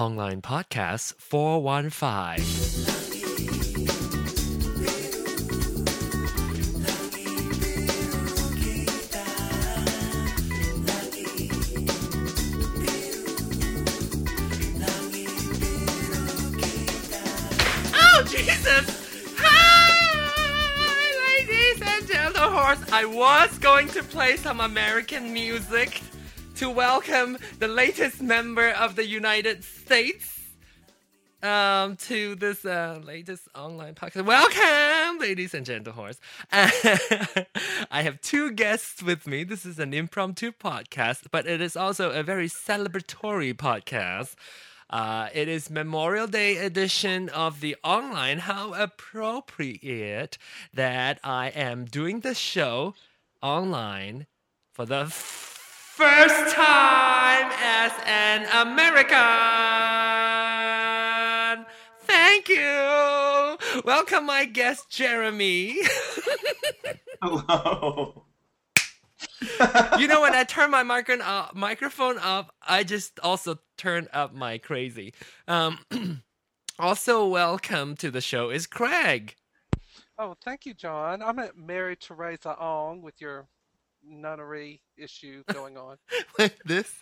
online podcast 415. Oh, Jesus! Hi, ladies and gentlemen. I was going to play some American music to welcome the latest member of the United States um, to this uh, latest online podcast. Welcome, ladies and gentlemen. I have two guests with me. This is an impromptu podcast, but it is also a very celebratory podcast. Uh, it is Memorial Day edition of the online. How appropriate that I am doing the show online for the first time as an American. Thank you. Welcome, my guest, Jeremy. Hello. you know, when I turn my micro- uh, microphone up, I just also turn up my crazy. Um, also, welcome to the show is Craig. Oh, thank you, John. I'm at Mary Teresa Ong with your nunnery issue going on. Like this.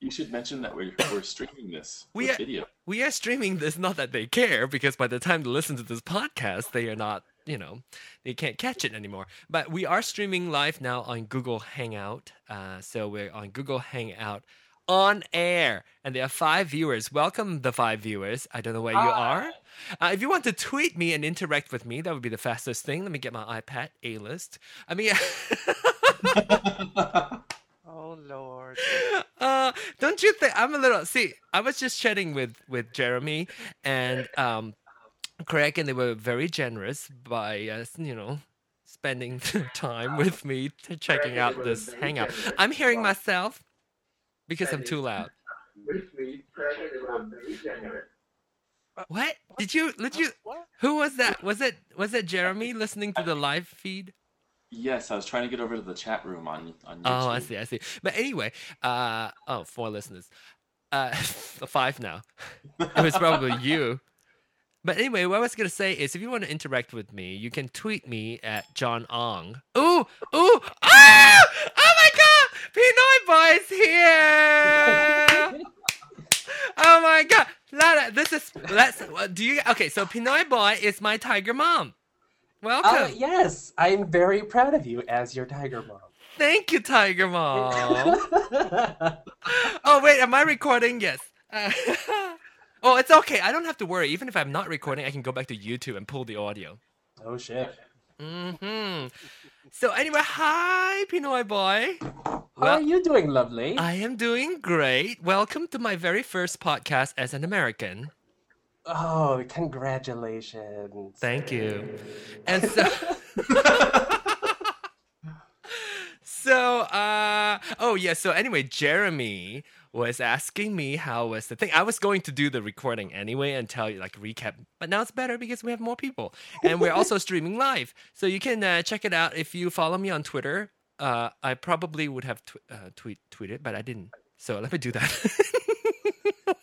You should mention that we're, we're streaming this We are- video. We are streaming this, not that they care, because by the time they listen to this podcast, they are not, you know, they can't catch it anymore. But we are streaming live now on Google Hangout. Uh, so we're on Google Hangout on air, and there are five viewers. Welcome, the five viewers. I don't know where you are. Uh, if you want to tweet me and interact with me, that would be the fastest thing. Let me get my iPad A list. I mean, Oh, Lord. uh, don't you think I'm a little? See, I was just chatting with with Jeremy and um, Craig, and they were very generous by uh, you know spending time with me to checking out this hangout. I'm hearing myself because I'm too loud. What did you? Did you? What? Who was that? Was it was it Jeremy listening to the live feed? yes, I was trying to get over to the chat room on on YouTube. Oh, I see, I see. But anyway, uh, oh, four listeners, uh, five now. It was probably you. But anyway, what I was gonna say is, if you want to interact with me, you can tweet me at John Ong. Ooh, ooh, ah! Oh Pinoy boy's here! oh my God, Lana, this is let's. Do you okay? So Pinoy boy is my tiger mom. Welcome. Uh, yes, I'm very proud of you as your tiger mom. Thank you, tiger mom. Oh wait, am I recording? Yes. Uh, oh, it's okay. I don't have to worry. Even if I'm not recording, I can go back to YouTube and pull the audio. oh shit. Hmm So anyway, hi, Pinoy boy. How Well- are you doing, lovely? I am doing great. Welcome to my very first podcast as an American. oh, congratulations. Thank you. And so. So, uh, oh yeah. So anyway, Jeremy was asking me how was the thing. I was going to do the recording anyway and tell you like recap, but now it's better because we have more people, and we're also streaming live. So you can uh, check it out if you follow me on Twitter. Uh, I probably would have tw- uh, tweet tweeted, but I didn't. So let me do that.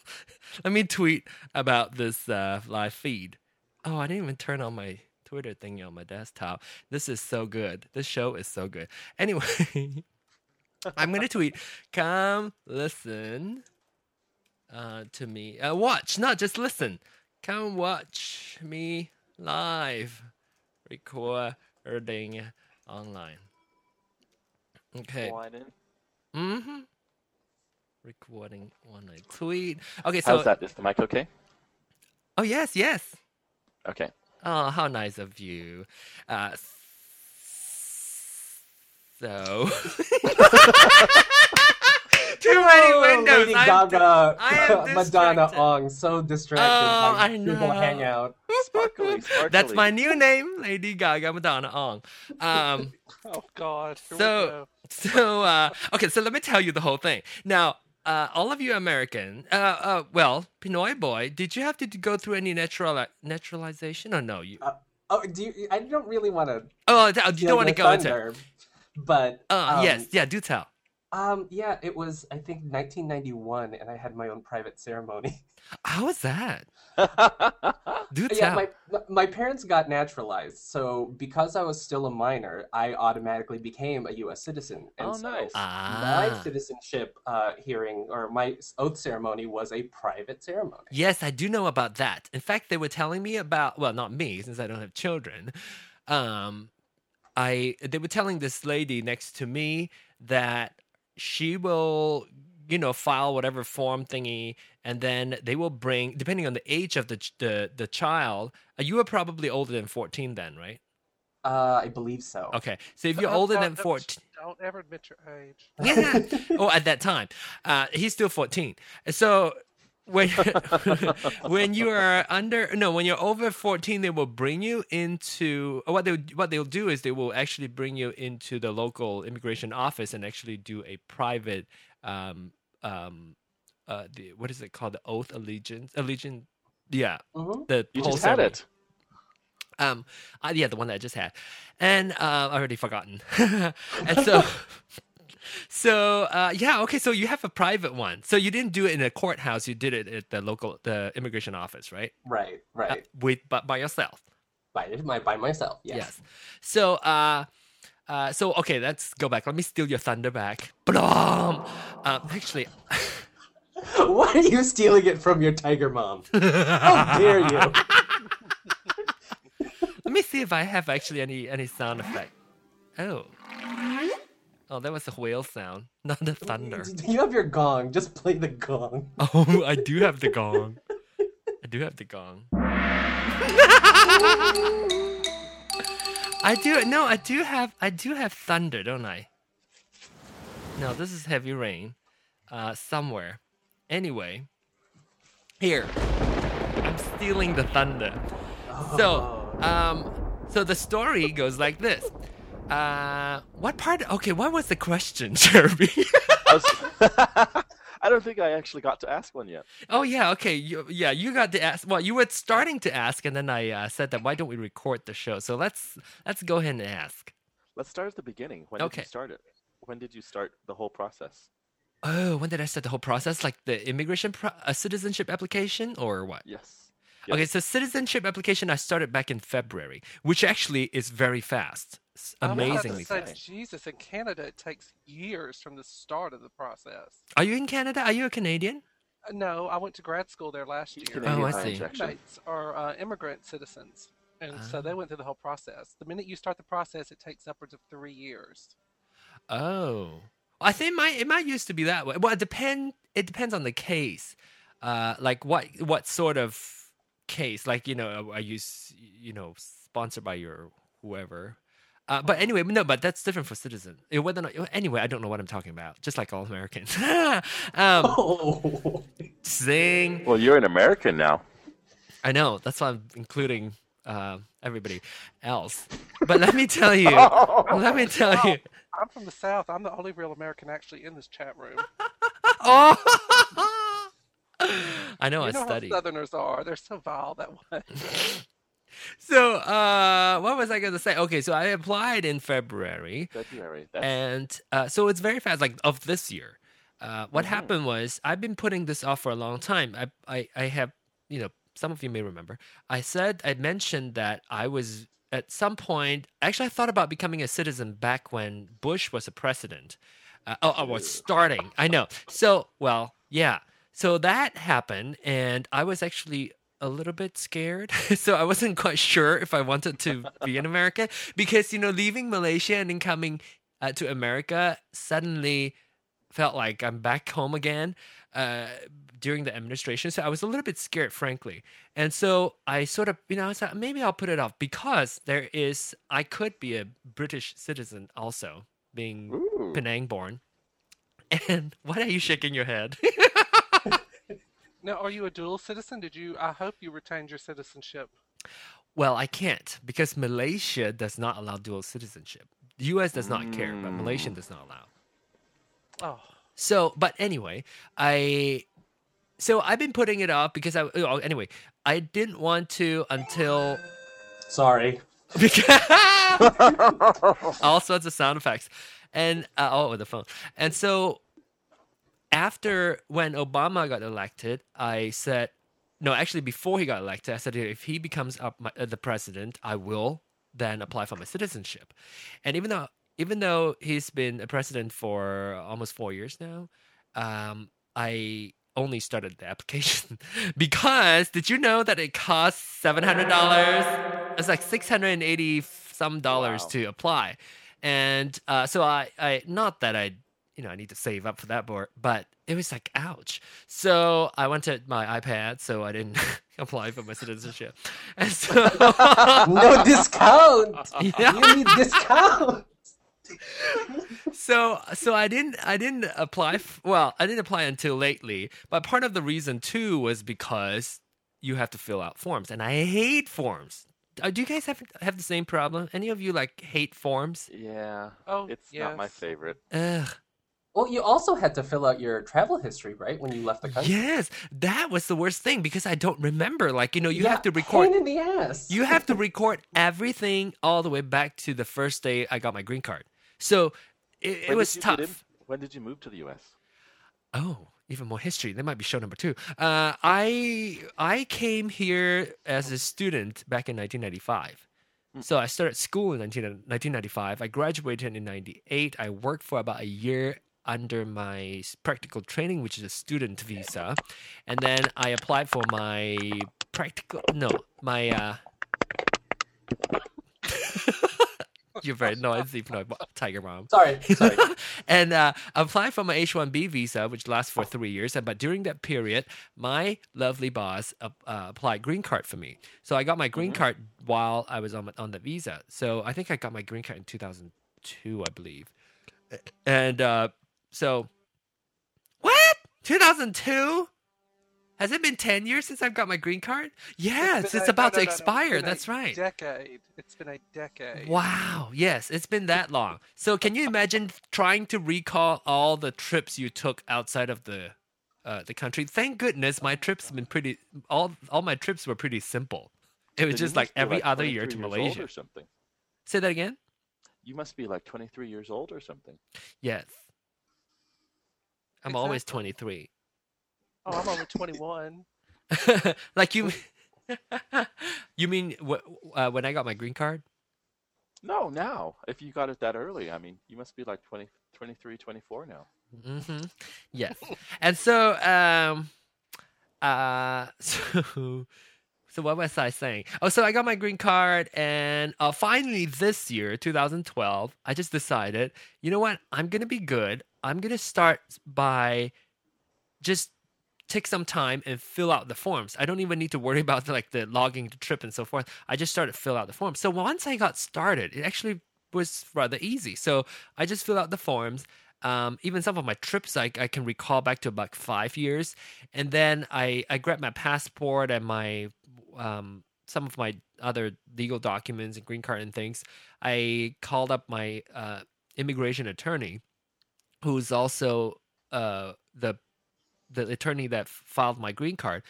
let me tweet about this uh, live feed. Oh, I didn't even turn on my Twitter thingy on my desktop. This is so good. This show is so good. Anyway, I'm gonna tweet. Come listen uh, to me. Uh, watch, not just listen. Come watch me live recording online. Okay. Mm-hmm. Recording one night tweet. Okay, so How's that? Is the mic okay? oh yes, yes. Okay. Oh, how nice of you. Uh, so. Too many Oh, windows. Lady I'm Gaga, I am Madonna, Ong, so distracted Oh, by I Google know. Hangout. Sparkly, sparkly. That's my new name, Lady Gaga Madonna Ong. Um, Oh, God. Here So- go. so uh, okay, so let me tell you the whole thing. Now, uh, all of you American, uh, uh, well, Pinoy boy, did you have to go through any natural naturalization or no? You, Oh, do you, I don't really want to. oh, you don't want to go into. But Uh, um, yes, yeah, do tell. Um, yeah, it was I think 1991, and I had my own private ceremony. How was that? Do tell. yeah, my my parents got naturalized, so because I was still a minor, I automatically became a U.S. citizen. And Oh, so nice. Ah. My citizenship uh, hearing or my oath ceremony was a private ceremony. Yes, I do know about that. In fact, they were telling me about well, not me since I don't have children. Um, I they were telling this lady next to me that she will, you know, file whatever form thingy, and then they will bring, depending on the age of the the the child. Uh, you were probably older than fourteen then, right? Uh, I believe so. Okay, so if you're Don't- older don't- than don't- fourteen. Don't ever admit your age. Yeah. oh, at that time, uh, he's still fourteen. So when when you are under no, when you're over fourteen, they will bring you into what they what they'll do is they will actually bring you into the local immigration office and actually do a private um um uh the what is it called the oath allegiance allegiance yeah Mhm. the you whole just had ceremony. it. Um, uh, yeah, the one that I just had, and uh, I already forgotten. and so, so uh, yeah, okay. So you have a private one. So you didn't do it in a courthouse. You did it at the local, the immigration office, right? Right, Uh, right. with but by yourself. by my by myself. Yes. Yes. So, uh, uh, so okay, let's go back. Let me steal your thunder back. Blam! Um, actually, Why are you stealing it from your tiger mom? How dare you? let me see if I have actually any any sound effect. Oh. Oh, that was a whale sound, not the thunder. You have your gong. Just play the gong. Oh, I do have the gong. I do have the gong. I do no, I do have I do have thunder, don't I? No, this is heavy rain. Uh somewhere. Anyway. Here. I'm stealing the thunder. So, um so the story goes like this. Uh what part okay, what was the question, Jeremy? I, don't think I actually got to ask one yet. Oh yeah, okay. You, yeah, you got to ask. Well, you were starting to ask, and then I uh, said that why don't we record the show? So let's let's go ahead and ask. Let's start at the beginning. When did Okay. you start it? When did you start the whole process? Oh, when did I start the whole process? Like the immigration, pro- a citizenship application, or what? Yes. Okay, so citizenship application I started back in February, which actually is very fast, s- I was about to amazingly say, fast. Jesus, in Canada, it takes years from the start of the process. Are you in Canada? Are you a Canadian? Uh, No, I went to grad school there last year. Canadian Oh, I by see. injection. Roommates are uh, immigrant citizens, and so Ah. they went through the whole process. The minute you start the process, it takes upwards of three years. Oh, I think it might it might used to be that way. Well, it depend. It depends on the case. Uh, like what what sort of case? Like you know, are you you know sponsored by your whoever? Uh, but anyway, no, but that's different for citizen. It, whether or not, anyway, I don't know what I'm talking about. Just like all Americans. um, Oh. sing. Well, you're an American now. I know. That's why I'm including uh, everybody else. But let me tell you. let me tell you. I'm from the South. I'm the only real American actually in this chat room. Oh. I know. you I know studied. Southerners are. They're so vile that way. So, uh, what was I going to say? Okay, so I applied in February, February. That's, and uh, so it's very fast, like of this year. Uh, what Mhm. happened was I've been putting this off for a long time. I, I, I have, you know, some of you may remember. I said I mentioned that I was at some point. Actually, I thought about becoming a citizen back when Bush was a president. Uh, oh, I was starting. I know. So, well, yeah. So that happened, and I was actually a little bit scared. so I wasn't quite sure if I wanted to be an American because you know, leaving Malaysia and then coming uh, to America suddenly felt like I'm back home again uh, during the administration. So I was a little bit scared, frankly. And so I sort of, you know, I was like, maybe I'll put it off because there is, I could be a British citizen also, being Ooh. Penang born. And why are you shaking your head? Now, are you a dual citizen? Did you? I hope you retained your citizenship. well, I can't because Malaysia does not allow dual citizenship. The US does not care, but Malaysia does not allow. Oh, So, but anyway, I so I've been putting it off because I oh, anyway, I didn't want to until Sorry. because all sorts of sound effects. and uh, oh, the phone. And so after when Obama got elected, I said, no, actually before he got elected, I said if he becomes up my, uh, the president, I will then apply for my citizenship. And even though even though he's been a president for almost four years now, um, I only started the application because did you know that it costs seven hundred dollars? It's like six hundred and eighty some dollars Wow. to apply, and uh, so I, I not that I, you know, I need to save up for that, board. but it was like ouch. So I went to my iPad, so I didn't apply for my citizenship, and so No discount. Yeah. You need discount. so so I didn't I didn't apply f- well I didn't apply until lately but part of the reason too was because you have to fill out forms and I hate forms uh, do you guys have have the same problem any of you like hate forms Yeah. Oh, It's not my favorite. Ugh. Well, you also had to fill out your travel history, right, when you left the country. yes that was the worst thing because I don't remember like you know you Yeah, have to record Pain in the ass. you have to record everything all the way back to the first day I got my green card so it, it was did you get in- tough When did you move to the U.S.? Oh, even more history. That might be show number two. Uh, I I came here as a student back in 1995. So I started school in 19, 1995. I graduated in 98. I worked for about a year under my practical training, which is a student visa. And then I applied for my practical, no, my, uh, you're very noisy, no, Tiger Mom Sorry, sorry. and uh, applied for my H-1B visa, which lasts for three years. But during that period, my lovely boss uh, uh, applied green card for me. So I got my green card while I was on on the visa. So I think I got my green card in 2002, I believe. And uh, so, what? 2002? Has it been 10 years since I've got my green card? Yes, it's, been a- about no, to no, no, expire. been a That's right. Decade. It's been a decade. Wow. Yes, it's been that long. So can you imagine trying to recall all the trips you took outside of the uh, the country? Thank goodness my trips have been pretty all all my trips were pretty simple. It was Then just like must be, every other year to years old Malaysia. or something. Say that again? You must be like 23 years old or something. Yes. I'm always 23. Oh, I'm only 21. like you You mean uh, when I got my green card? No, now. If you got it that early, I mean, you must be like 20, 23, 24 now. Mm-hmm. Yes. and so, um, uh, so, so what was I saying? Oh, so I got my green card, and uh, finally this year, 2012, I just decided, you know what? I'm gonna be good. I'm gonna start by just take some time and fill out the forms. I don't even need to worry about like the logging the trip and so forth. I just started to fill out the forms. So once I got started, it actually was rather easy. So I just fill out the forms. Um, even some of my trips, I, I can recall back to about five years, and then I I grabbed my passport and my um, some of my other legal documents and green card and things. I called up my uh, immigration attorney, who's also uh, the the attorney that filed my green card.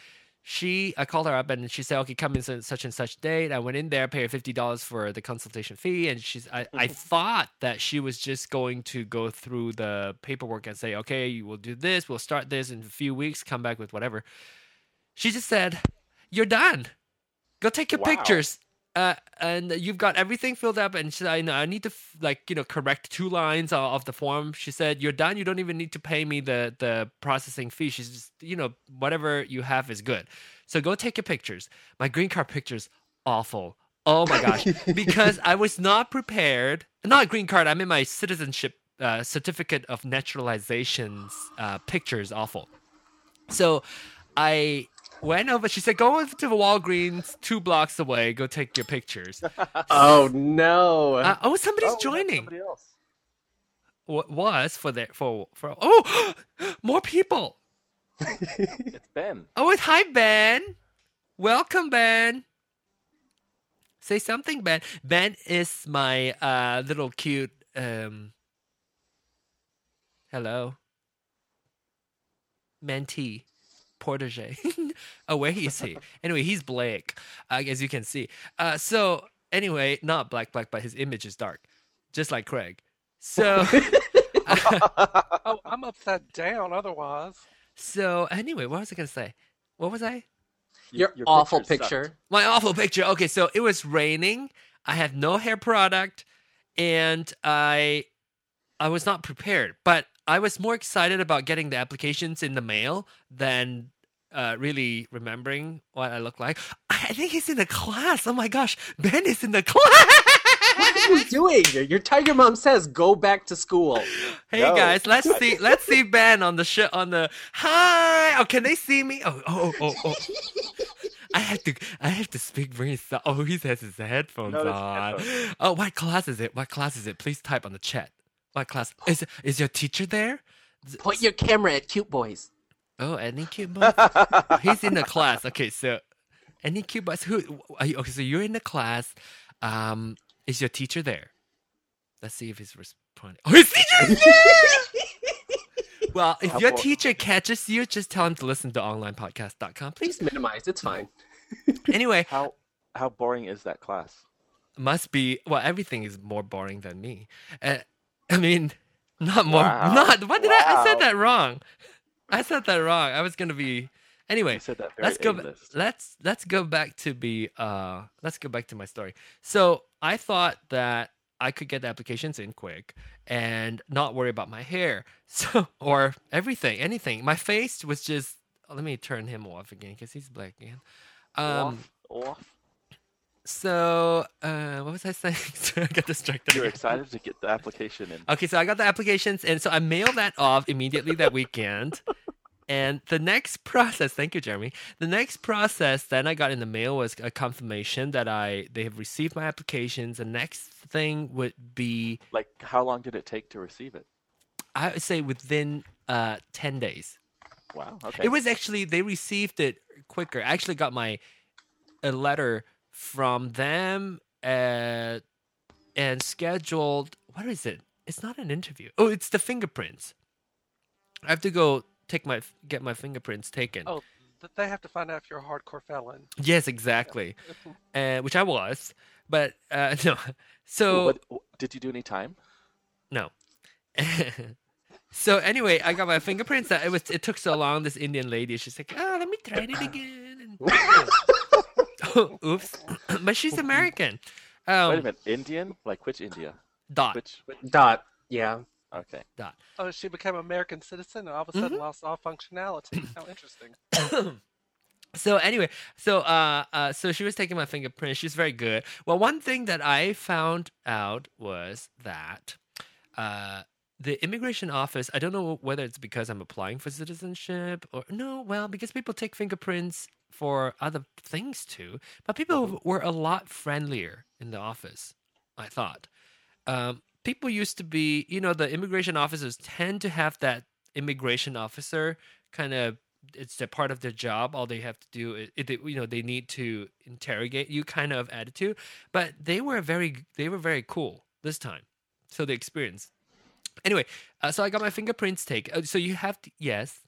She, I called her up and she said, "Okay, come in such and such date." I went in there, paid her fifty dollars for the consultation fee, and she's. I, I thought that she was just going to go through the paperwork and say, "Okay, you will do this. We'll start this in a few weeks. Come back with whatever." She just said, "You're done. Go take your Wow. pictures." Uh, and you've got everything filled up, and she said, I, know, I need to f- like you know correct two lines of, of the form. She said, "You're done. You don't even need to pay me the the processing fee." She's just you know whatever you have is good. So go take your pictures. My green card pictures awful. Oh my gosh, because I was not prepared. Not green card. I mean my citizenship uh, certificate of naturalization's uh, pictures awful. So I went over. She said, "Go over to the Walgreens two blocks away. Go take your pictures." oh no. Uh, oh, somebody's Oh, joining. Somebody else. What was for the for for? Oh, more people. It's Ben. Oh, it's hi Ben. Welcome Ben. Say something, Ben. Ben is my uh little cute um. Hello. Mentee. Protege. oh, where is he? Anyway, he's Blake, uh, as you can see. Uh, so anyway, not black, black, but his image is dark, just like Craig. So, Oh, I'm upside down otherwise. so anyway, what was I gonna say? What was I? Your, Your awful picture sucked. picture. My awful picture. Okay, so it was raining. I had no hair product, and I, I was not prepared. But I was more excited about getting the applications in the mail than uh, really remembering what I look like. I think he's in the class. Oh my gosh, Ben is in the class. What are you doing? Your tiger mom says go back to school. Hey No. guys, let's see. Let's see Ben on the show. On the hi. Oh, can they see me? Oh, oh, oh, oh. I have to. I have to speak very soft. Oh, he has his headphones No, on. headphones. Oh, what class is it? What class is it? Please type on the chat. What class is? Is your teacher there? Point your camera at cute boys. Oh, any cute boys? He's in the class. Okay, so any cute boys? Who? Are you, okay, so you're in the class. Um, is your teacher there? Let's see if he's responding. Oh, his teacher is there! well, if How your bo- teacher catches you, just tell him to listen to onlinepodcast.com, please. Please minimize. It's fine. Anyway, How how boring is that class? must be well. Everything is more boring than me. Uh, I mean, not more. Wow. Not. What did I? I said that wrong. I said that wrong. I was gonna be. Anyway, You said that very let's go. A-list. Let's let's go back to be. Uh, let's go back to my story. So I thought that I could get the applications in quick and not worry about my hair. So or everything, anything. My face was just. Let me turn him off again because he's black again. Um. off, off. So uh, what was I saying? I got distracted. You're excited to get the application in. Okay, so I got the applications, and so I mailed that off immediately that weekend. And the next process, thank you, Jeremy. The next process then I got in the mail was a confirmation that I they have received my applications. The next thing would be Like, how long did it take to receive it? I would say within uh, ten days. Wow. Okay. It was actually they received it quicker. I actually got my a letter from them uh, and scheduled. What is it? It's not an interview. Oh, it's the fingerprints. I have to go take my get my fingerprints taken. Oh, th- they have to find out if you're a hardcore felon. Yes, exactly. Uh, which I was, but uh, no. So what, w- did you do any time? no. so anyway, I got my fingerprints. That it was. It took so long. This Indian lady, she's like, "Oh, let me try it again." And, oops, but she's American. Um, Wait a minute. Indian? Like which India? Dot. Which? which? Dot. Yeah. Okay. Dot. Oh, she became American citizen and all of a Mm-hmm. sudden lost all functionality. How interesting. so anyway, so uh, uh, so she was taking my fingerprint. She's very good. Well, one thing that I found out was that uh, the immigration office. I don't know whether it's because I'm applying for citizenship or no. Well, because people take fingerprints for other things too. But people were a lot friendlier in the office. I thought. Um, people used to be, you know, the immigration officers tend to have that immigration officer kind of it's a part of their job. All they have to do is, it, you know, they need to interrogate you, kind of attitude. But they were very, they were very cool this time. So the experience. Anyway, uh, so I got my fingerprints taken. Uh, so you have to, yes,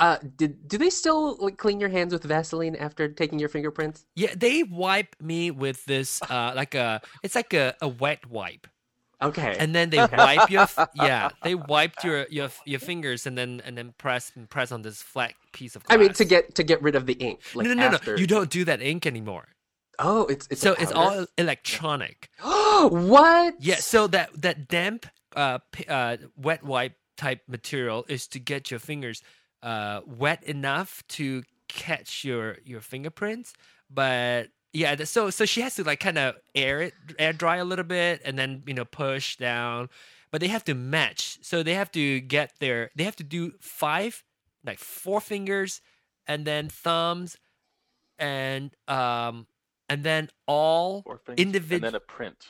Uh, did do they still like clean your hands with Vaseline after taking your fingerprints? yeah. They wipe me with this, uh, like a, it's like a, a wet wipe. Okay. and then they wipe your f- yeah they wiped your your your fingers and then and then press press on this flat piece of I mean to get to get rid of the ink. Like no no no after... no you don't do that ink anymore Oh, it's it's so it's all electronic all. what? yeah so that that damp uh, uh wet wipe type material is to get your fingers uh wet enough to catch your your fingerprints but yeah so so she has to like kind of air it air dry a little bit and then you know push down but they have to match. So they have to get their they have to do five like four fingers and then thumbs and um and then all individual And then a print.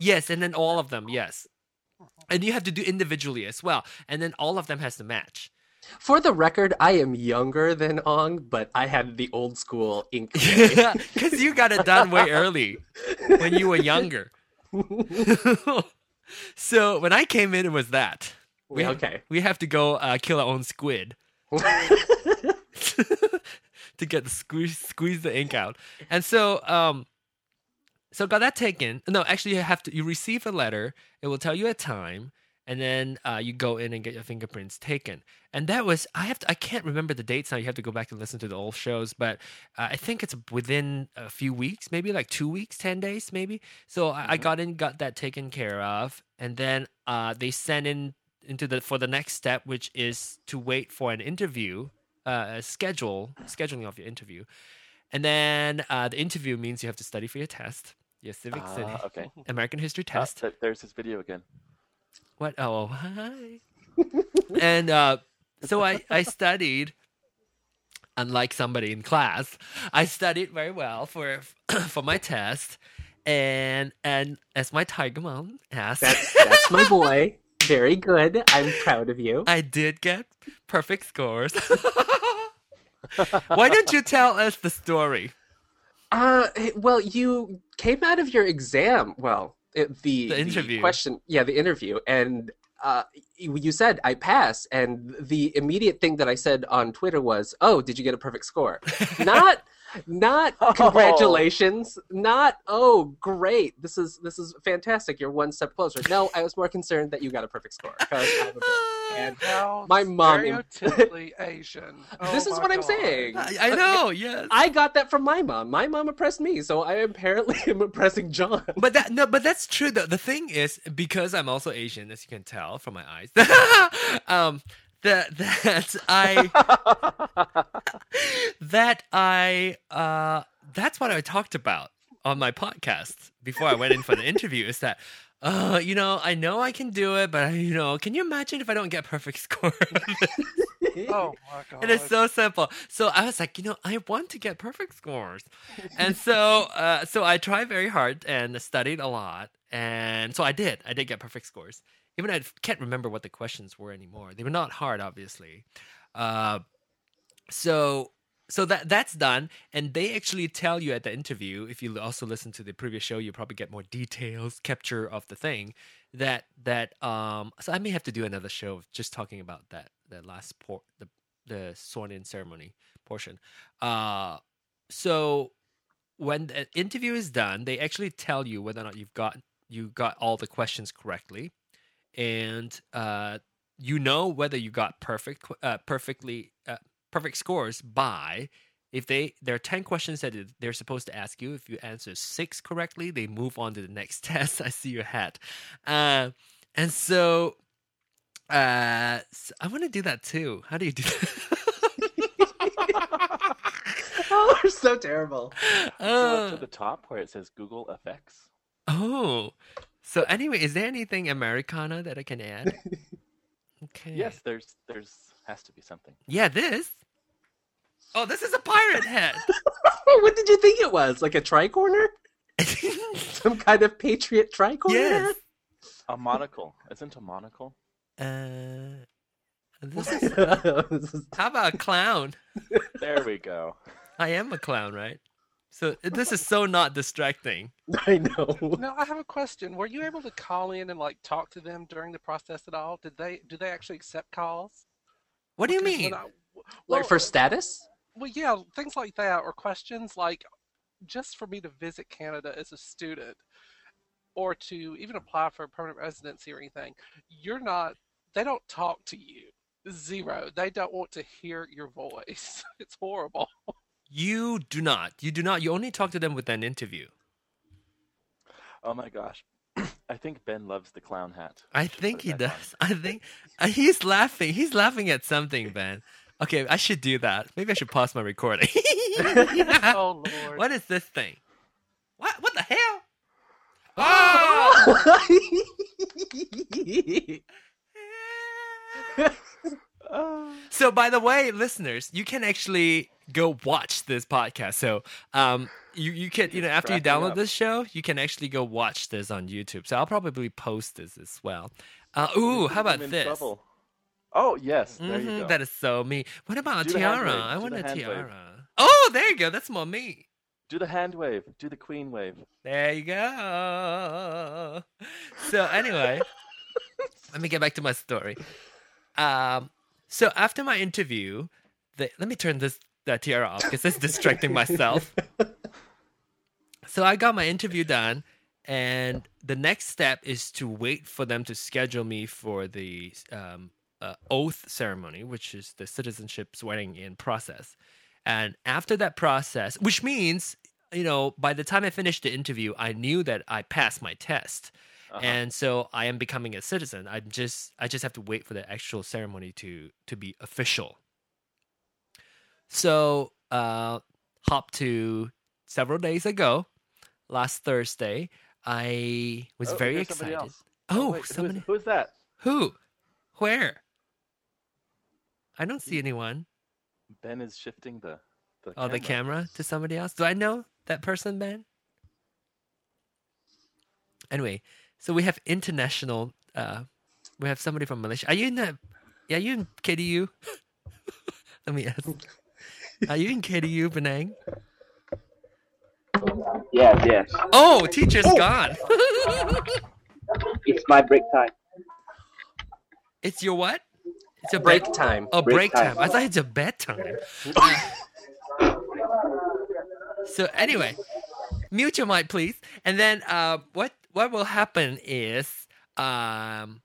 yes and then all of them yes. And you have to do individually as well and then all of them has to match For the record, I am younger than Ong, but I had the old school ink. because you got it done way early when you were younger so when i came in it was that we have, okay. we have to go uh, kill our own squid to get the squeeze squeeze the ink out and so um so got that taken. No, actually, you have to. You receive a letter. It will tell you a time, and then uh, you go in and get your fingerprints taken. And that was I have to, I can't remember the dates now. You have to go back and listen to the old shows, but uh, I think it's within a few weeks, maybe like two weeks, ten days, maybe. So I, I Mhm. got in, got that taken care of, and then uh, they sent in into the for the next step, which is to wait for an interview, uh, a schedule scheduling of your interview, and then uh, the interview means you have to study for your test, your civics and Ah, okay. American history Ah, test. th- there's his video again. What? Oh, hi. and uh, so I, I studied, unlike somebody in class, I studied very well for for my test. And and as my tiger mom asked, That's that's my boy. Very good. I'm proud of you. I did get perfect scores. Why don't you tell us the story? Uh, well, you came out of your exam. Well, it, the The interview. question, yeah, the interview, and uh, you you said I passed, and the immediate thing that I said on Twitter was, "Oh, did you get a perfect score?" Not, not Oh. congratulations, not oh great, this is this is fantastic. You're one step closer. No, I was more concerned that you got a perfect score because I'm a bitch. And How My mom im- stereotypically Asian. Oh this is my what I'm saying. I, I know, yes. I got that from my mom. My mom oppressed me, so I apparently am oppressing John. But that no, but that's true. though. the thing is, because I'm also Asian, as you can tell from my eyes, um, that that I that I uh, that's what I talked about on my podcast before I went in for the interview. Is that. Uh, you know, I know I can do it, but you know, can you imagine if I don't get perfect score? Oh my god. It is so simple. So I was like, you know, I want to get perfect scores, and so uh, so I tried very hard and studied a lot, and so I did. I did get perfect scores. Even I can't remember what the questions were anymore. They were not hard, obviously. Uh, so so that that's done, and they actually tell you at the interview. If you also listen to the previous show, you probably get more details, capture of the thing. That that um. So I may have to do another show of just talking about that that last port the the sworn in ceremony portion. Uh, so when the interview is done, they actually tell you whether or not you've got you got all the questions correctly, and uh, you know whether you got perfect uh, perfectly uh, perfect scores by if they there are 10 questions that they're supposed to ask you. If you answer six correctly they move on to the next test. I see your hat. Uh, and so uh s- i want to do that too. How do you do that? Oh, we're so terrible. Go up to the top where it says Google Effects. oh so anyway is there anything americana that i can add okay Yes, there's there's has to be something. yeah this oh this is a pirate head. what did you think it was? Like a tricorner? Some kind of patriot tricorner? yes A monocle. Isn't a monocle? uh This is- how about a clown There we go. I am a clown, right? So uh, this is so not distracting. I know. Now I have a question. Were you able to call in and like talk to them during the process at all? Did they do they actually accept calls? What do you Because mean? I- Like for status? Well, yeah, things like that, or questions like just for me to visit Canada as a student, or to even apply for a permanent residency or anything. You're not. They don't talk to you. Zero. They don't want to hear your voice. It's horrible. You do not. You do not. You only talk to them with an interview. Oh my gosh. I think Ben loves the clown hat. I think he does. I think uh, he's laughing. He's laughing at something, Ben. Okay, I should do that. Maybe I should pause my recording. oh Lord. what is this thing? What? What the hell? Oh! Oh. So, by the way, listeners, you can actually go watch this podcast. So, um, you you can you know after you download this show, you can actually go watch this on YouTube. So, I'll probably post this as well. Uh, ooh, how about this? trouble. Oh yes, there you Mhm, go. That is so me. What about Do tiara? I do want a hand wave. tiara. Oh, there you go. That's more me. Do the hand wave. Do the queen wave. There you go. So anyway, let me get back to my story. Um, so after my interview, the, let me turn this the tiara off because it's distracting myself. So I got my interview done, and the next step is to wait for them to schedule me for the um, uh, oath ceremony, which is the citizenship swearing in process. And after that process, which means, you know, by the time I finished the interview, I knew that I passed my test. Uh-huh. And so I am becoming a citizen. I'm just I just have to wait for the actual ceremony to to be official. So uh hop to several days ago, last Thursday, I was Oh, very excited. else. Oh, wait, somebody who is that? who? Where? I don't see anyone. Ben is shifting the the Oh, the camera to somebody else. Do I know that person, Ben? Anyway, so we have international. Uh, we have somebody from Malaysia. Are you in that? Yeah, you in KDU? Let me ask. Are you in KDU, Penang? Yes, yes. Oh, teacher's gone. It's my break time. it's your what? It's a Break bed- time. Oh, break Break time. time. I thought it's a bedtime. so anyway, mute your mic, please. And then uh, what what will happen is um,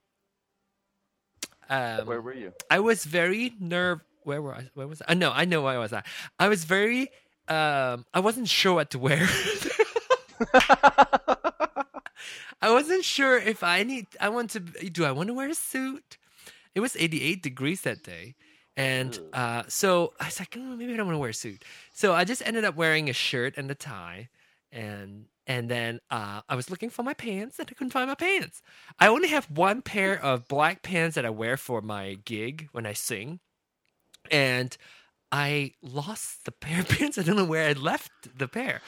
um Where were you? I was very nerve. Where were I? Where was I? Uh, no, I know where I was at. I was very. Um, I wasn't sure what to wear. I wasn't sure if I need. I want to. Do I want to wear a suit? It was 88 degrees that day, and uh, so I was like, oh, maybe I don't want to wear a suit. So I just ended up wearing a shirt and a tie, and and then uh, I was looking for my pants, and I couldn't find my pants. I only have one pair of black pants that I wear for my gig when I sing, and I lost the pair of pants. I don't know where I left the pair,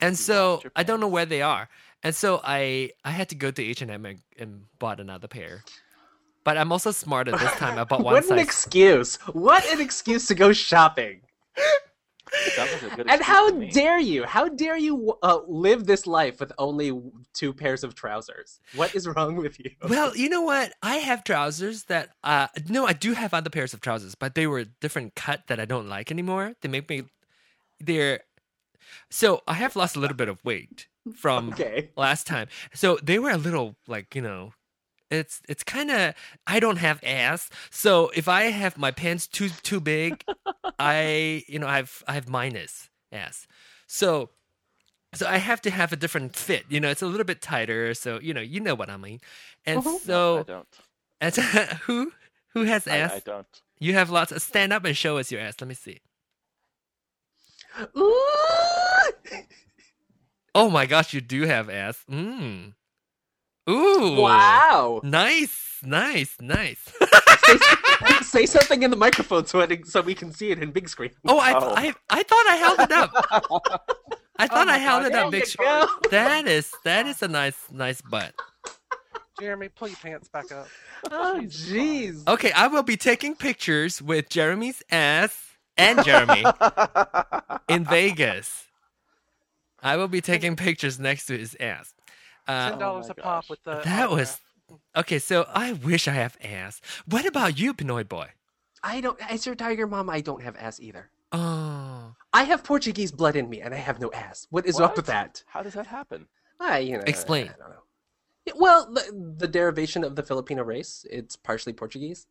and so I don't know where they are. And so I I had to go to H and M and bought another pair. But I'm also smarter this time. I bought one what an size. excuse! What an excuse to go shopping! It sounds like And how dare you? How dare you uh, live this life with only two pairs of trousers? What is wrong with you? Well, you know what? I have trousers that uh no, I do have other pairs of trousers, but they were a different cut that I don't like anymore. They make me they're so I have lost a little bit of weight from okay. last time. So they were a little like, you know, it's it's kind of I don't have ass. So if I have my pants too too big, I you know, I have I have minus ass. So so I have to have a different fit. You know, it's a little bit tighter, so you know, you know what I mean. And Mhm. No, I so don't. as who who has I, ass? I don't. You have lots of stand up and show us your ass. Let me see. Ooh! Oh my gosh, you do have ass. Mm. Ooh. Wow! Nice, nice, nice. say, say something in the microphone so it, so we can see it in big screen. Oh, I, Oh. I, I thought I held it up. I thought oh my I held God, it up, there big. you Sh- That is that is a nice nice butt. Jeremy, pull your pants back up. Oh, jeez. Okay, I will be taking pictures with Jeremy's ass and Jeremy in Vegas. I will be taking pictures next to his ass. Uh, Ten dollars my a pop gosh. with the. that was autograph. okay. So I wish I have ass. What about you, Pinoy boy? I don't. As your tiger mom, I don't have ass either. Oh, I have Portuguese blood in me, and I have no ass. What is up with that? How does that happen? I, you know, Explain. I don't know. Well, the, the derivation of the Filipino race, it's partially Portuguese,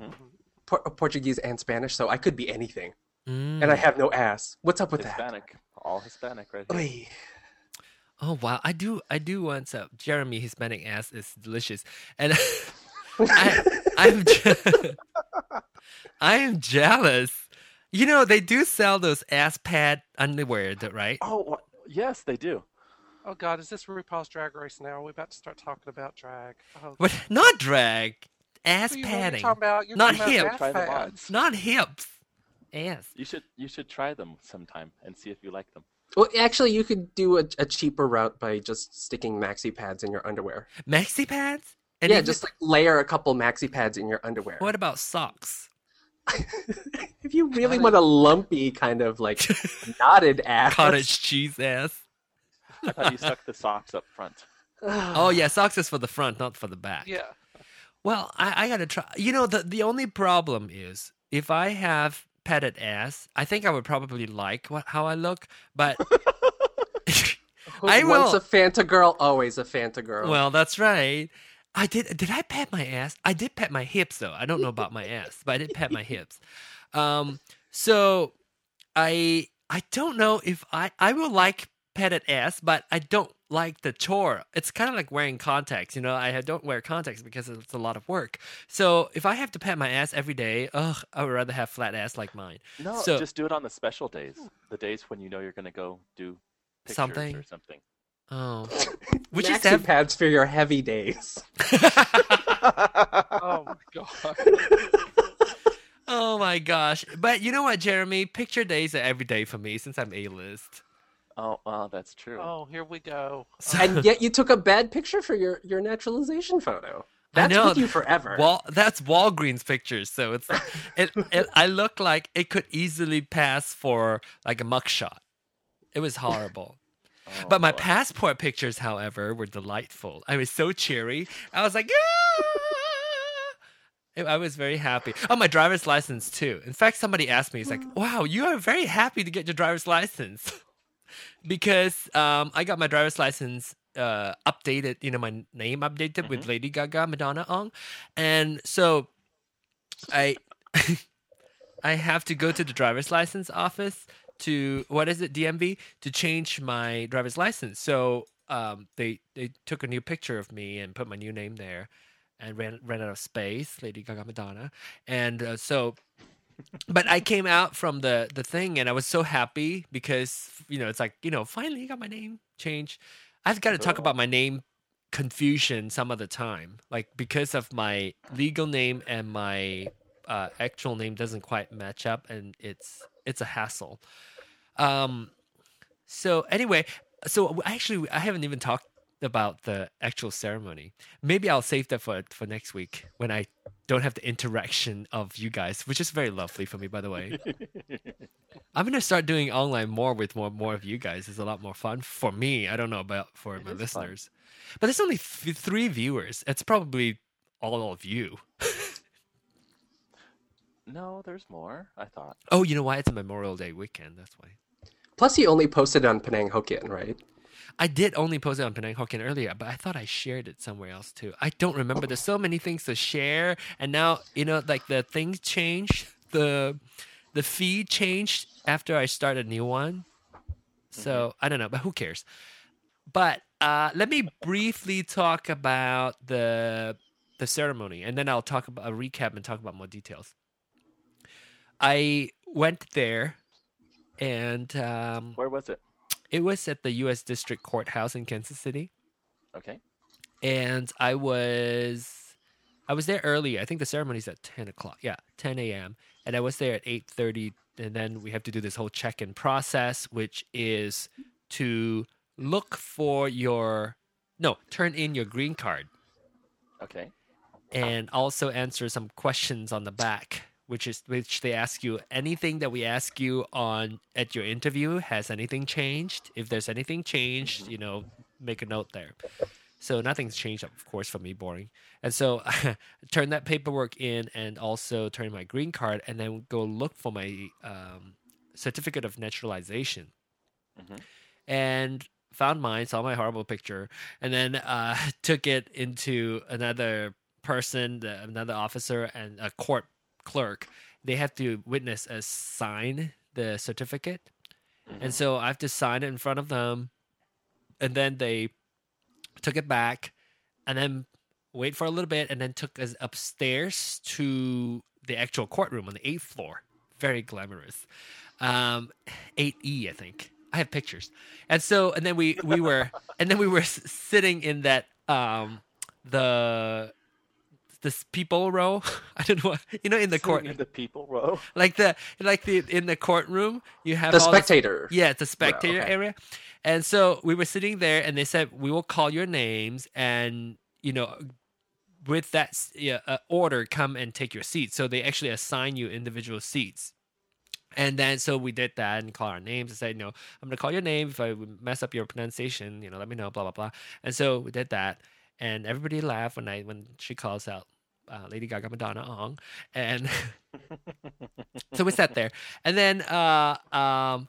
Mhm. Por- Portuguese and Spanish, so I could be anything, Mm. and I have no ass. What's up with that? Hispanic, all Hispanic, right here. Oy. Oh wow, I do I do want some Jeremy Hispanic ass is delicious. And I I'm je- I am jealous. You know, they do sell those ass pad underwear, th- right? Oh, yes, they do. Oh God, is this RuPaul's Drag Race now? We're we about to start talking about drag? Oh, But not drag. Ass what are You're padding. talking about? You're Not talking about hip. ass Try them on. pads. Not hips. Ass. You should you should try them sometime and see if you like them. Well, actually, you could do a, a cheaper route by just sticking maxi pads in your underwear. Maxi pads? And yeah, just like layer a couple maxi pads in your underwear. what about socks? if you really want a lumpy kind of like knotted ass. Cottage cheese ass. I thought you stuck the socks up front. Oh yeah, socks is for the front, not for the back. Yeah. Well, I, I gotta try. You know, the the only problem is if I have padded ass, I think I would probably like what how I look, but I Once a Fanta girl, always a Fanta girl. Well, that's right. I did. Did I pat my ass? I did pat my hips though. I don't know about my ass, but I did pat my hips. Um. So, I I don't know if I I will like patted ass, but I don't like the chore. It's kind of like wearing contacts. You know, I don't wear contacts because it's a lot of work. So if I have to pat my ass every day, ugh, I would rather have flat ass like mine. No, So- just do it on the special days. The days when you know you're going to go do pictures Something. or something. Oh, which is Maxi have pads for your heavy days. Oh my god. Oh my gosh. But you know what, Jeremy? Picture days are every day for me since I'm A list. Oh, well, that's true. Oh, here we go. and yet you took a bad picture for your, your naturalization photo. I That's know. with you forever. Wal that's Walgreens pictures, so it's it, it I look like it could easily pass for like a mugshot. It was horrible. Oh, But my passport pictures, however, were delightful. I was so cheery. I was like, "Ah!" I was very happy. Oh, my driver's license too. In fact, somebody asked me, "He's like, wow, you are very happy to get your driver's license," because um, I got my driver's license uh, updated. You know, my name updated with Lady Gaga, Madonna on, and so I I have to go to the driver's license office to what is it DMV to change my driver's license. So um, they they took a new picture of me and put my new name there, and ran ran out of space, Lady Gaga Madonna, and uh, so. But I came out from the the thing and I was so happy because you know it's like you know finally got my name changed. I've got to talk about my name confusion some of the time, like because of my legal name and my uh, actual name doesn't quite match up, and it's it's a hassle. Um, so anyway, so actually, I haven't even talked about the actual ceremony. Maybe I'll save that for for next week when I don't have the interaction of you guys, which is very lovely for me, by the way. I'm gonna start doing online more with more more of you guys. It's a lot more fun for me. I don't know about for It my is fun. listeners, but there's only th- three viewers. It's probably all of you. No, there's more. I thought. Oh, you know why? It's a Memorial Day weekend. That's why. Plus, he only posted on Penang Hokkien, right? I did only post it on Penang Hokkien earlier, but I thought I shared it somewhere else too. I don't remember. There's so many things to share, and now you know, like the things changed. The the feed changed after I started a new one. So I don't know, but who cares? But uh, let me briefly talk about the the ceremony, and then I'll talk about a recap and talk about more details. I went there, and um, Where was it? It was at the U.S. District Courthouse in Kansas City, Okay. and I was I was there early. I think the ceremony's at ten o'clock. Yeah, ten a.m. And I was there at eight thirty, and then we have to do this whole check-in process, which is to look for your no, turn in your green card, Okay. and also answer some questions on the back. Which is which they ask you anything that we ask you on at your interview has anything changed? If there's anything changed, you know, make a note there. So nothing's changed, of course, for me, boring. And so turn that paperwork in and also turn my green card and then go look for my um, certificate of naturalization. Mhm. And found mine, saw my horrible picture, and then uh, took it into another person, the, another officer, and a court clerk. They have to witness us sign the certificate. And so I have to sign it in front of them. And then they took it back and then wait for a little bit and then took us upstairs to the actual courtroom on the eighth floor. Very glamorous. Um, 8E, I think. I have pictures. And so, and then we, we were, and then we were sitting in that, um, the, this people row. I don't know, what, you know, in the Sitting court, in the people row. like the, like the, in the courtroom, you have The all spectator. yeah, it's a spectator okay. area. And so we were sitting there and they said, we will call your names and, you know, with that yeah, uh, order, come and take your seat. So they actually assign you individual seats. And then so we did that and call our names and said, no, I'm going to call your name. If I mess up your pronunciation, you know, let me know, blah, blah, blah. And so we did that. And everybody laughed when I, when she calls out uh, Lady Gaga Madonna Ong. And so we sat there. And then, uh, um,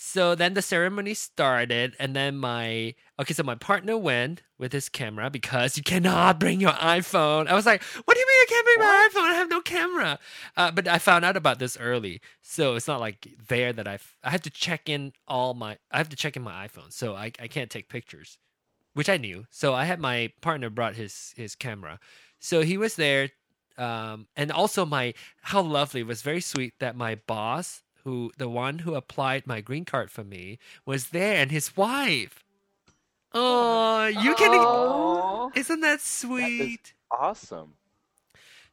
so then the ceremony started, and then my okay, so my partner went with his camera because you cannot bring your iPhone. I was like, "What do you mean I can't bring my iPhone? I have no camera." Uh, but I found out about this early, so it's not like there that I I had to check in all my I have to check in my iPhone, so I I can't take pictures, which I knew. So I had my partner brought his his camera, so he was there. Um, and also my how lovely it was very sweet that my boss who the one who applied my green card for me was there and his wife. Oh, you can Aw. isn't that sweet? Awesome.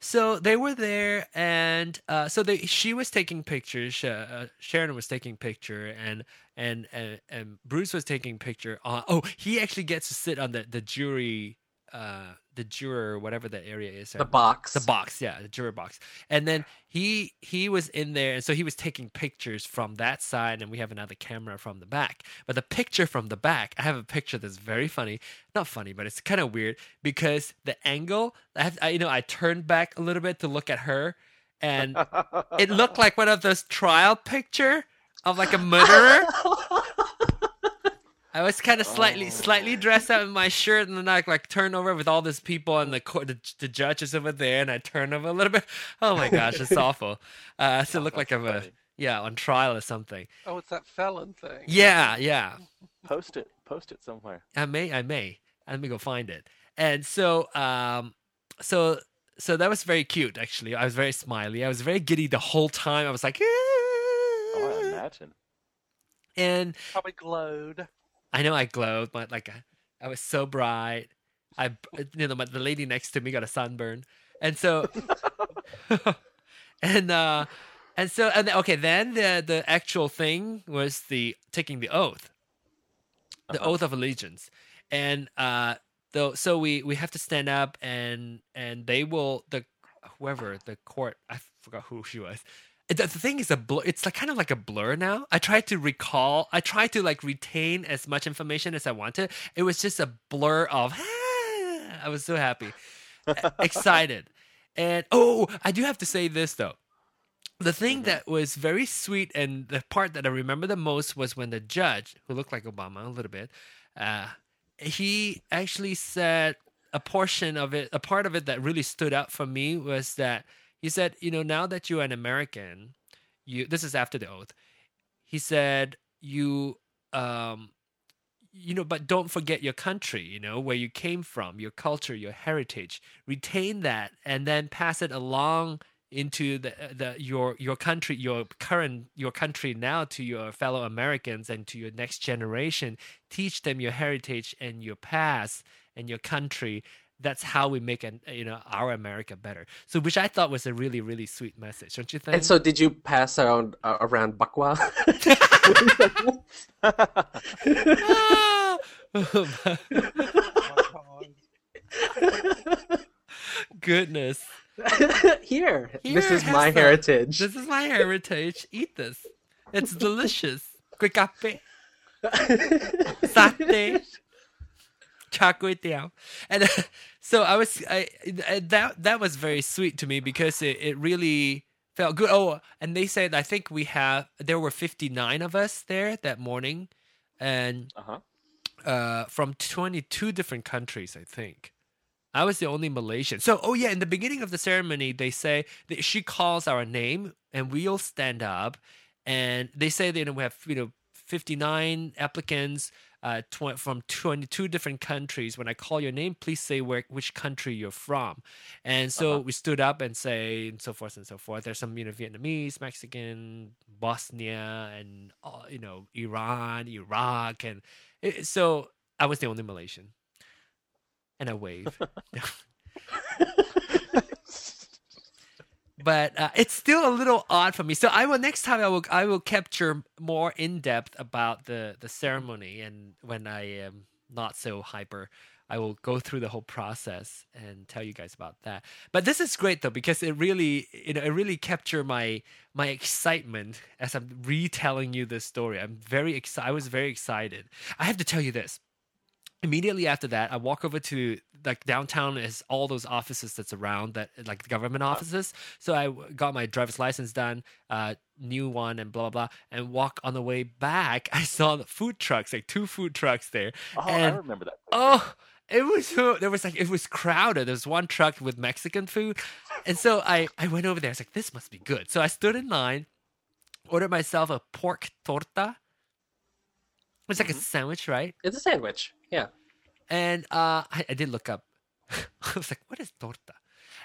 So they were there, and uh, so they she was taking pictures. Uh, uh, Sharon was taking picture, and and and, and Bruce was taking picture. On, oh, he actually gets to sit on the the jury, uh, the juror, whatever the area is. The box. The box, yeah, the juror box. And then he he was in there, and so he was taking pictures from that side, and we have another camera from the back. But the picture from the back, I have a picture that's very funny. Not funny, but it's kind of weird because the angle. I have, I, you know, I turned back a little bit to look at her, and it looked like one of those trial picture of like a murderer. I was kind of slightly, Oh. slightly dressed up in my shirt, and then I like turn over with all these people and the court, the, the judges over there, and I turn over a little bit. Oh my gosh, it's awful. Uh, so it looked like I'm a yeah on trial or something. Oh, it's that felon thing. Yeah, yeah. Post it. Post it somewhere. I may, I may. Let me go find it. And so, um, so, so that was very cute. Actually, I was very smiley. I was very giddy the whole time. I was like, Oh, I imagine. and Probably glowed. I know I glowed, but like I, I was so bright. I, you know, the lady next to me got a sunburn, and so, and uh, and so, and okay, then the the actual thing was the taking the oath, the Uh-huh. oath of allegiance, and uh, though, so we we have to stand up and and they will the whoever the court I forgot who she was. The, the thing is a blur. It's like kind of like a blur now. I tried to recall. I tried to like retain as much information as I wanted. It was just a blur of. I was so happy, excited, and oh, I do have to say this though. The thing that was very sweet and the part that I remember the most was when the judge, who looked like Obama a little bit, uh, he actually said a portion of it, a part of it that really stood out for me was that he said, you know, now that you're an American, you this is after the oath. He said, you um you know, but don't forget your country, you know, where you came from, your culture, your heritage. Retain that and then pass it along into the the your your country, your current your country now to your fellow Americans and to your next generation. Teach them your heritage and your past and your country that's how we make an you know our America better. So which I thought was a really really sweet message, don't you think? And so, did you pass around uh, around bakwa? Goodness, Here, Here, this is my some. heritage. this is my heritage. Eat this. It's delicious. Kwekape, satay, char kway teow. And uh, so I was I, I that that was very sweet to me because it, it really felt good. Oh, and they said I think we have there were 59 of us there that morning and Uh huh. uh, from 22 different countries, I think. I was the only Malaysian. So, oh yeah, in the beginning of the ceremony, they say that she calls our name, and we'll stand up, and they say that you know, we have you know 59 applicants uh, tw- from 22 different countries. When I call your name, please say where which country you're from. And so Uh-huh. we stood up and say and so forth and so forth. There's some you know Vietnamese, Mexican, Bosnia, and uh, you know Iran, Iraq, and it, so I was the only Malaysian, and I wave. but uh, it's still a little odd for me. So I will next time I will I will capture more in depth about the the ceremony, and when I am not so hyper, I will go through the whole process and tell you guys about that. But this is great though because it really you know it really captured my my excitement as I'm retelling you this story. I'm very excited. I was very excited. I have to tell you this immediately after that, I walk over to like downtown is all those offices that's around that like government offices. So i got my driver's license done, uh, new one, and blah blah blah. And walk on the way back, I saw the food trucks, like two food trucks there. Oh, I remember that. Oh, it was so there was like it was crowded. There was one truck with Mexican food, and so I I went over there. I was like, this must be good. So I stood in line, ordered myself a pork torta. It's like a sandwich, right? It's a sandwich. Yeah. And uh, I, I did look up. I was like, what is torta?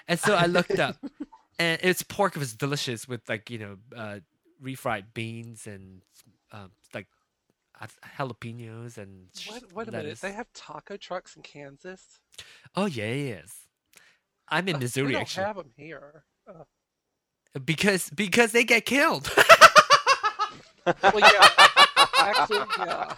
And so I looked up, and it's pork. It was delicious with like you know uh, refried beans and um, like jalapenos and Wait, wait a minute. They have taco trucks in Kansas. Oh yeah, yes. I'm in Uh, Missouri we don't actually have them here. Uh, because because they get killed. well, yeah, actually, yeah.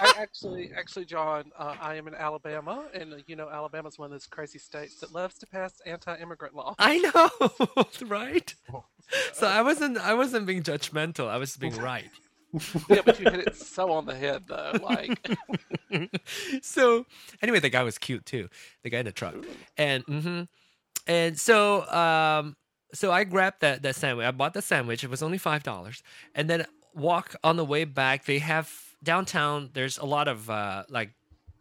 I actually, actually, John, uh, I am in Alabama, and uh, you know, Alabama's one of those crazy states that loves to pass anti-immigrant law. I know, right? So I wasn't I wasn't being judgmental. I was being right. yeah, but you hit it so on the head, though. Like, so anyway, the guy was cute too. The guy in the truck, and mm-hmm. and so um, so I grabbed that that sandwich. I bought the sandwich. It was only five dollars, and then walk on the way back. They have downtown. There's a lot of uh, like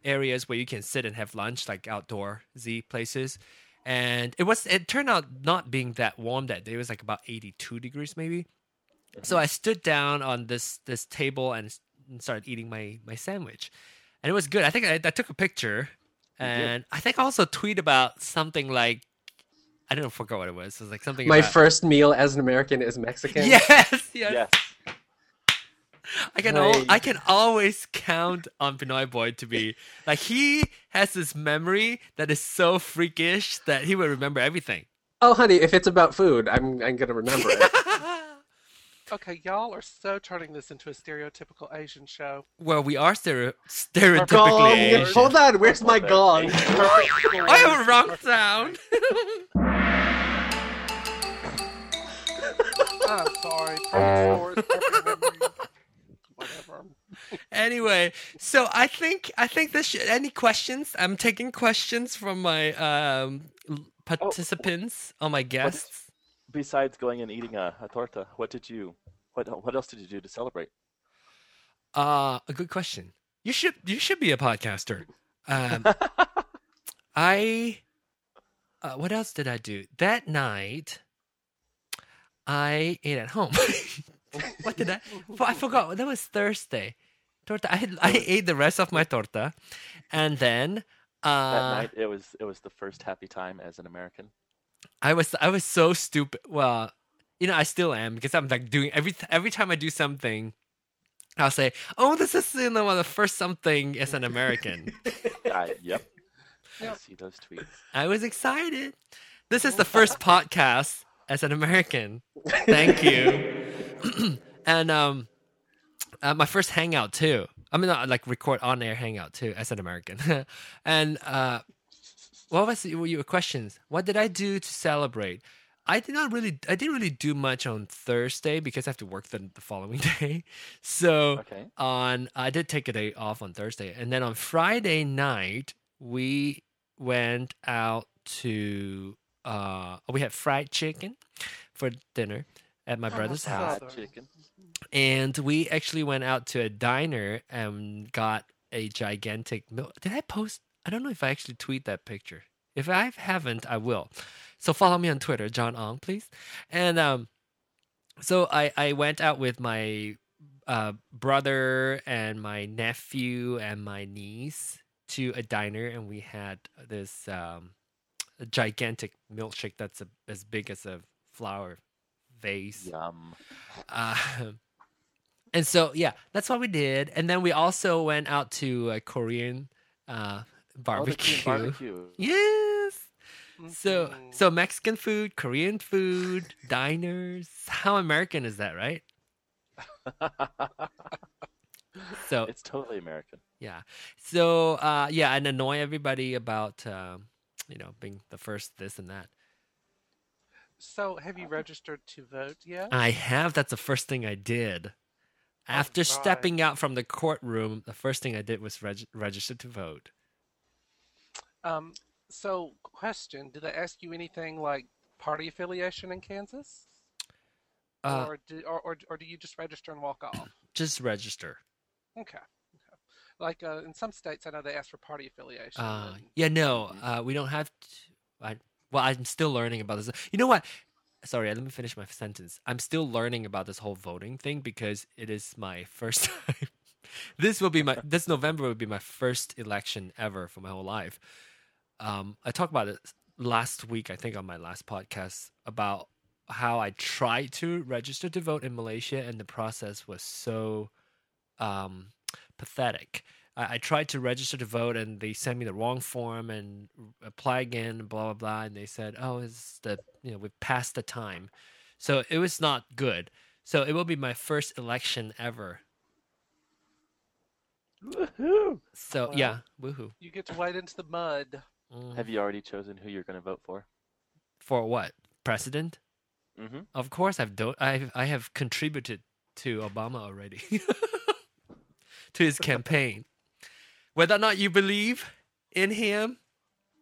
areas where you can sit and have lunch, like outdoor Z places. And it was it turned out not being that warm that day. It was like about 82 degrees maybe. So I stood down on this this table and started eating my my sandwich, and it was good. I think I, I took a picture, and I think I also tweet about something like I don't know, forgot what it was. It was like something. My about, first meal as an American is Mexican. Yes, yes. Yes. I can al- I can always count on Pinoy Boy to be like he has this memory that is so freakish that he will remember everything. Oh, honey, if it's about food, I'm I'm gonna remember it. okay, y'all are so turning this into a stereotypical Asian show. well, we are stereo- stereotypically gong. Asian. Hold on, where's my gong? I have a wrong sound. I'm sorry. Perfect scores, perfect memory, whatever. Anyway, so I think I think this. Should, any questions? I'm taking questions from my um, l- participants or my guests. Besides going and eating a, a torta, what did you? What what else did you do to celebrate? Uh, a good question. You should you should be a podcaster. Um, I uh, what else did I do that night? I ate at home. what did I? I forgot. That was Thursday. Torta. I had, I ate the rest of my torta, and then that uh, night it was it was the first happy time as an American. I was I was so stupid. Well, you know, I still am because I'm like doing every every time I do something, I'll say, "Oh, this is you know the first something as an American." I, yep. I Yep. see those tweets. I was excited. This is the first podcast as an American. Thank you. and um, uh, my first hangout too. I mean, not like record on air hangout too as an American. and uh, what was your questions? What did I do to celebrate? I did not really. I didn't really do much on Thursday because I have to work the, the following day. So Okay. on I did take a day off on Thursday, and then on Friday night we went out to uh we had fried chicken for dinner at my Oh, brother's house. Fried chicken. And we actually went out to a diner and got a gigantic milk. Did I post? I don't know if I actually tweet that picture. If I haven't, I will. So follow me on Twitter, John Ong, please. And um, so I I went out with my uh, brother and my nephew and my niece to a diner, and we had this um, gigantic milkshake that's a, as big as a flower vase. Yum. Uh, and so yeah, that's what we did. And then we also went out to a Korean uh, Oh, barbecue. Korean barbecue. Yes. So Mhm. so Mexican food, Korean food, diners. How American is that, right? So it's totally American. yeah. So uh, yeah, and annoy everybody about um, you know being the first this and that. So, have you registered to vote yet? I have. That's the first thing I did. After right. stepping out from the courtroom, the first thing I did was reg- register to vote. Um, so, question: Did they ask you anything like party affiliation in Kansas, Uh, or, do, or, or or do you just register and walk off? just register. Okay. okay. Like uh, in some states, I know they ask for party affiliation. Uh, and- yeah, no, uh, we don't have. To, I, well, I'm still learning about this. You know what? Sorry, let me finish my sentence. I'm still learning about this whole voting thing because it is my first time. this will be my this November will be my first election ever for my whole life. Um, I talked about it last week, I think, on my last podcast about how I tried to register to vote in Malaysia, and the process was so um, pathetic. I, I tried to register to vote, and they sent me the wrong form and apply again, and blah blah blah. And they said, "Oh, it's the you know we've passed the time," so it was not good. So it will be my first election ever. Woohoo! So Wow. yeah, woohoo! You get to wade into the mud. Mm. Have you already chosen who you're going to vote for? For what president? Mm-hmm. Of course, I've do- I've I have contributed to Obama already to his campaign. Whether or not you believe in him,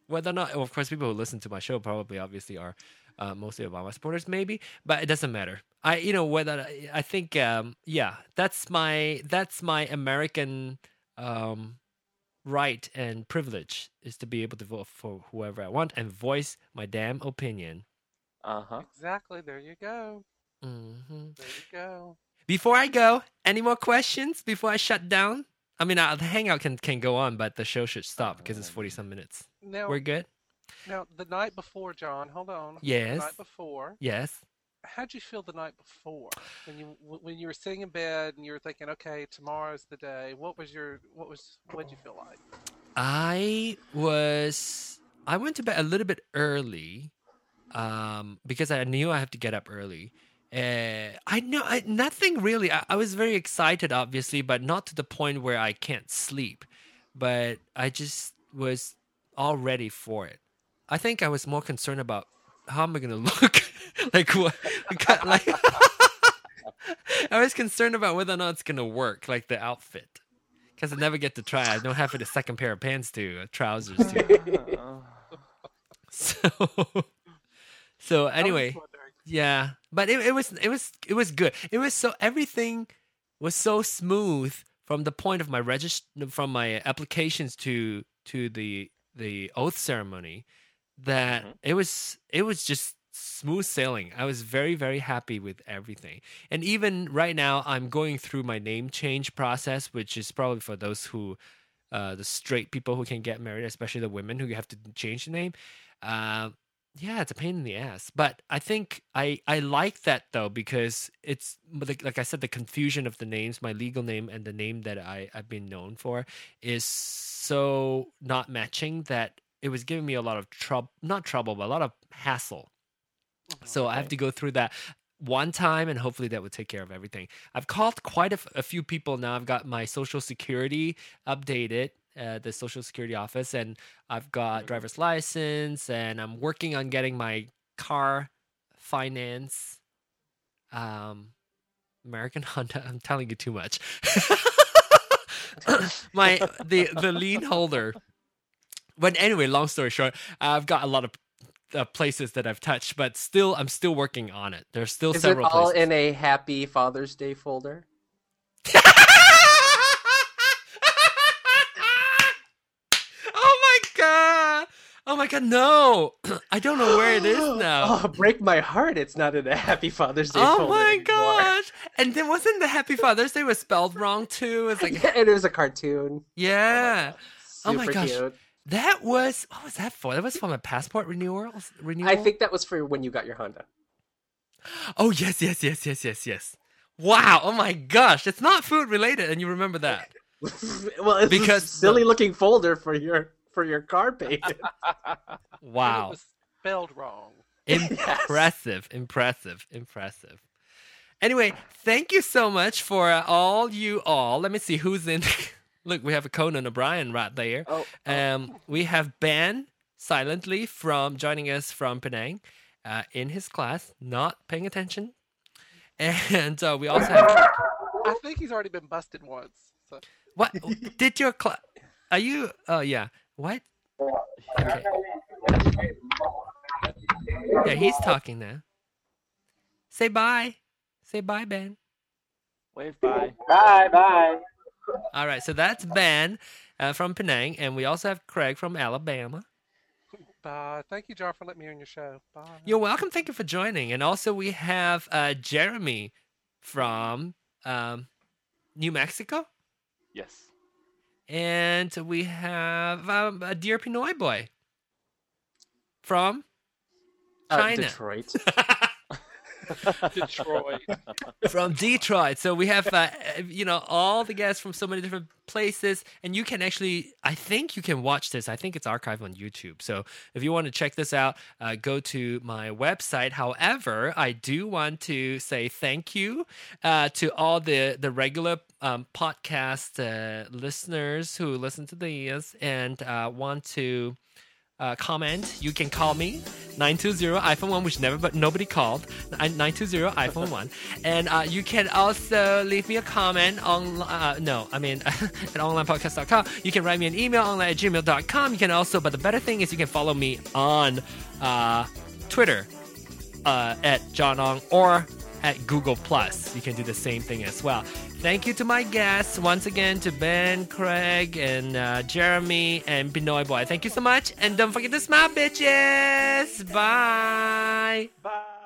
whether or not, well, of course, people who listen to my show probably obviously are uh, mostly Obama supporters, maybe, but it doesn't matter. I, you know, whether I think, um, yeah, that's my that's my American um, right and privilege is to be able to vote for whoever I want and voice my damn opinion. Uh huh. Exactly. There you go. Mm-hmm. There you go. Before I go, any more questions before I shut down? I mean, uh, the hangout can can go on, but the show should stop because it's forty some minutes. Now, We're good. now the night before, John. Hold on. Yes. The night before. Yes. How'd you feel the night before when you when you were sitting in bed and you were thinking, okay, tomorrow's the day? What was your what was what did you feel like? I was. I went to bed a little bit early, um, because I knew I have to get up early. Uh, I know I, nothing really. I, I was very excited, obviously, but not to the point where I can't sleep. But I just was all ready for it. I think I was more concerned about how am I gonna look, like what, like. I was concerned about whether or not it's gonna work, like the outfit, because I never get to try. I don't have a second pair of pants to, trousers to. So, so I was anyway, wondering. Yeah, but it, it was it was it was good. It was so everything was so smooth from the point of my regist from my applications to to the the oath ceremony that Mhm. it was it was just smooth sailing. I was very very happy with everything. And even right now I'm going through my name change process which is probably for those who uh, the straight people who can get married, especially the women who have to change the name. Uh, yeah, it's a pain in the ass. But I think I I like that though because it's like, like I said, the confusion of the names, my legal name and the name that I I've been known for, is so not matching that it was giving me a lot of trouble, not trouble, but a lot of hassle. Oh, so I have to go through that one time, and hopefully that would take care of everything. I've called quite a, f- a few people now. I've got my social security updated, uh, the social security office, and I've got driver's license, and I'm working on getting my car finance. Um, American Honda. I'm telling you too much. my the the lien holder. But anyway, long story short, I've got a lot of uh, places that I've touched, but still, I'm still working on it. There's still Is it several all places. in a Happy Father's Day folder? oh my god! Oh my god! No, I don't know where it is now. Oh, break my heart! It's not in a Happy Father's Day Oh my anymore. gosh! And then wasn't the Happy Father's Day was spelled wrong too? It's like and it was a cartoon. yeah, oh, oh my Super gosh. cute. that was what was that for? That was for my passport renewal. Renewal. I think that was for when you got your Honda. Oh yes, yes, yes, yes, yes, yes. Wow! Oh my gosh! It's not food related, and you remember that. well, it's Because a silly looking folder for your for your car payment. And it Wow! was spelled wrong. Impressive, impressive, impressive. Anyway, thank you so much for uh, all you all. Let me see who's in. Look, we have a Conan O'Brien right there. oh, Um, we have Ben silently from joining us from Penang uh, in his class, not paying attention. And uh, we also have I think he's already been busted once. So. What did your cl- Are you? Oh yeah. What? Okay. Yeah, he's talking now. Say bye. Say bye, Ben. Wave bye. Bye, bye. All right, so that's Ben uh, from Penang, and we also have Craig from Alabama. Bye. Thank you, Jar, for letting me on your show. Bye. You're welcome. Thank you for joining. And also, we have uh, Jeremy from um, New Mexico. Yes. And we have um, a dear Pinoy boy from Uh, China. Detroit. Detroit. from Detroit. So we have, uh, you know, all the guests from so many different places, and you can actually, I think you can watch this. I think it's archived on YouTube. So if you want to check this out, uh, go to my website. However, I do want to say thank you uh, to all the the regular um, podcast uh, listeners who listen to these and uh, want to uh, comment, you can call me 920 iPhone 1, which never but nobody called 920 iPhone 1, and uh, you can also leave me a comment on uh, no, I mean at onlinepodcast.com. You can write me an email online at gmail.com. You can also, but the better thing is you can follow me on uh, Twitter uh, at John Ong or at Google Plus. You can do the same thing as well. Thank you to my guests once again to Ben, Craig, and uh, Jeremy and Pinoy Boy. Thank you so much, and don't forget to smile, bitches. Bye. Bye.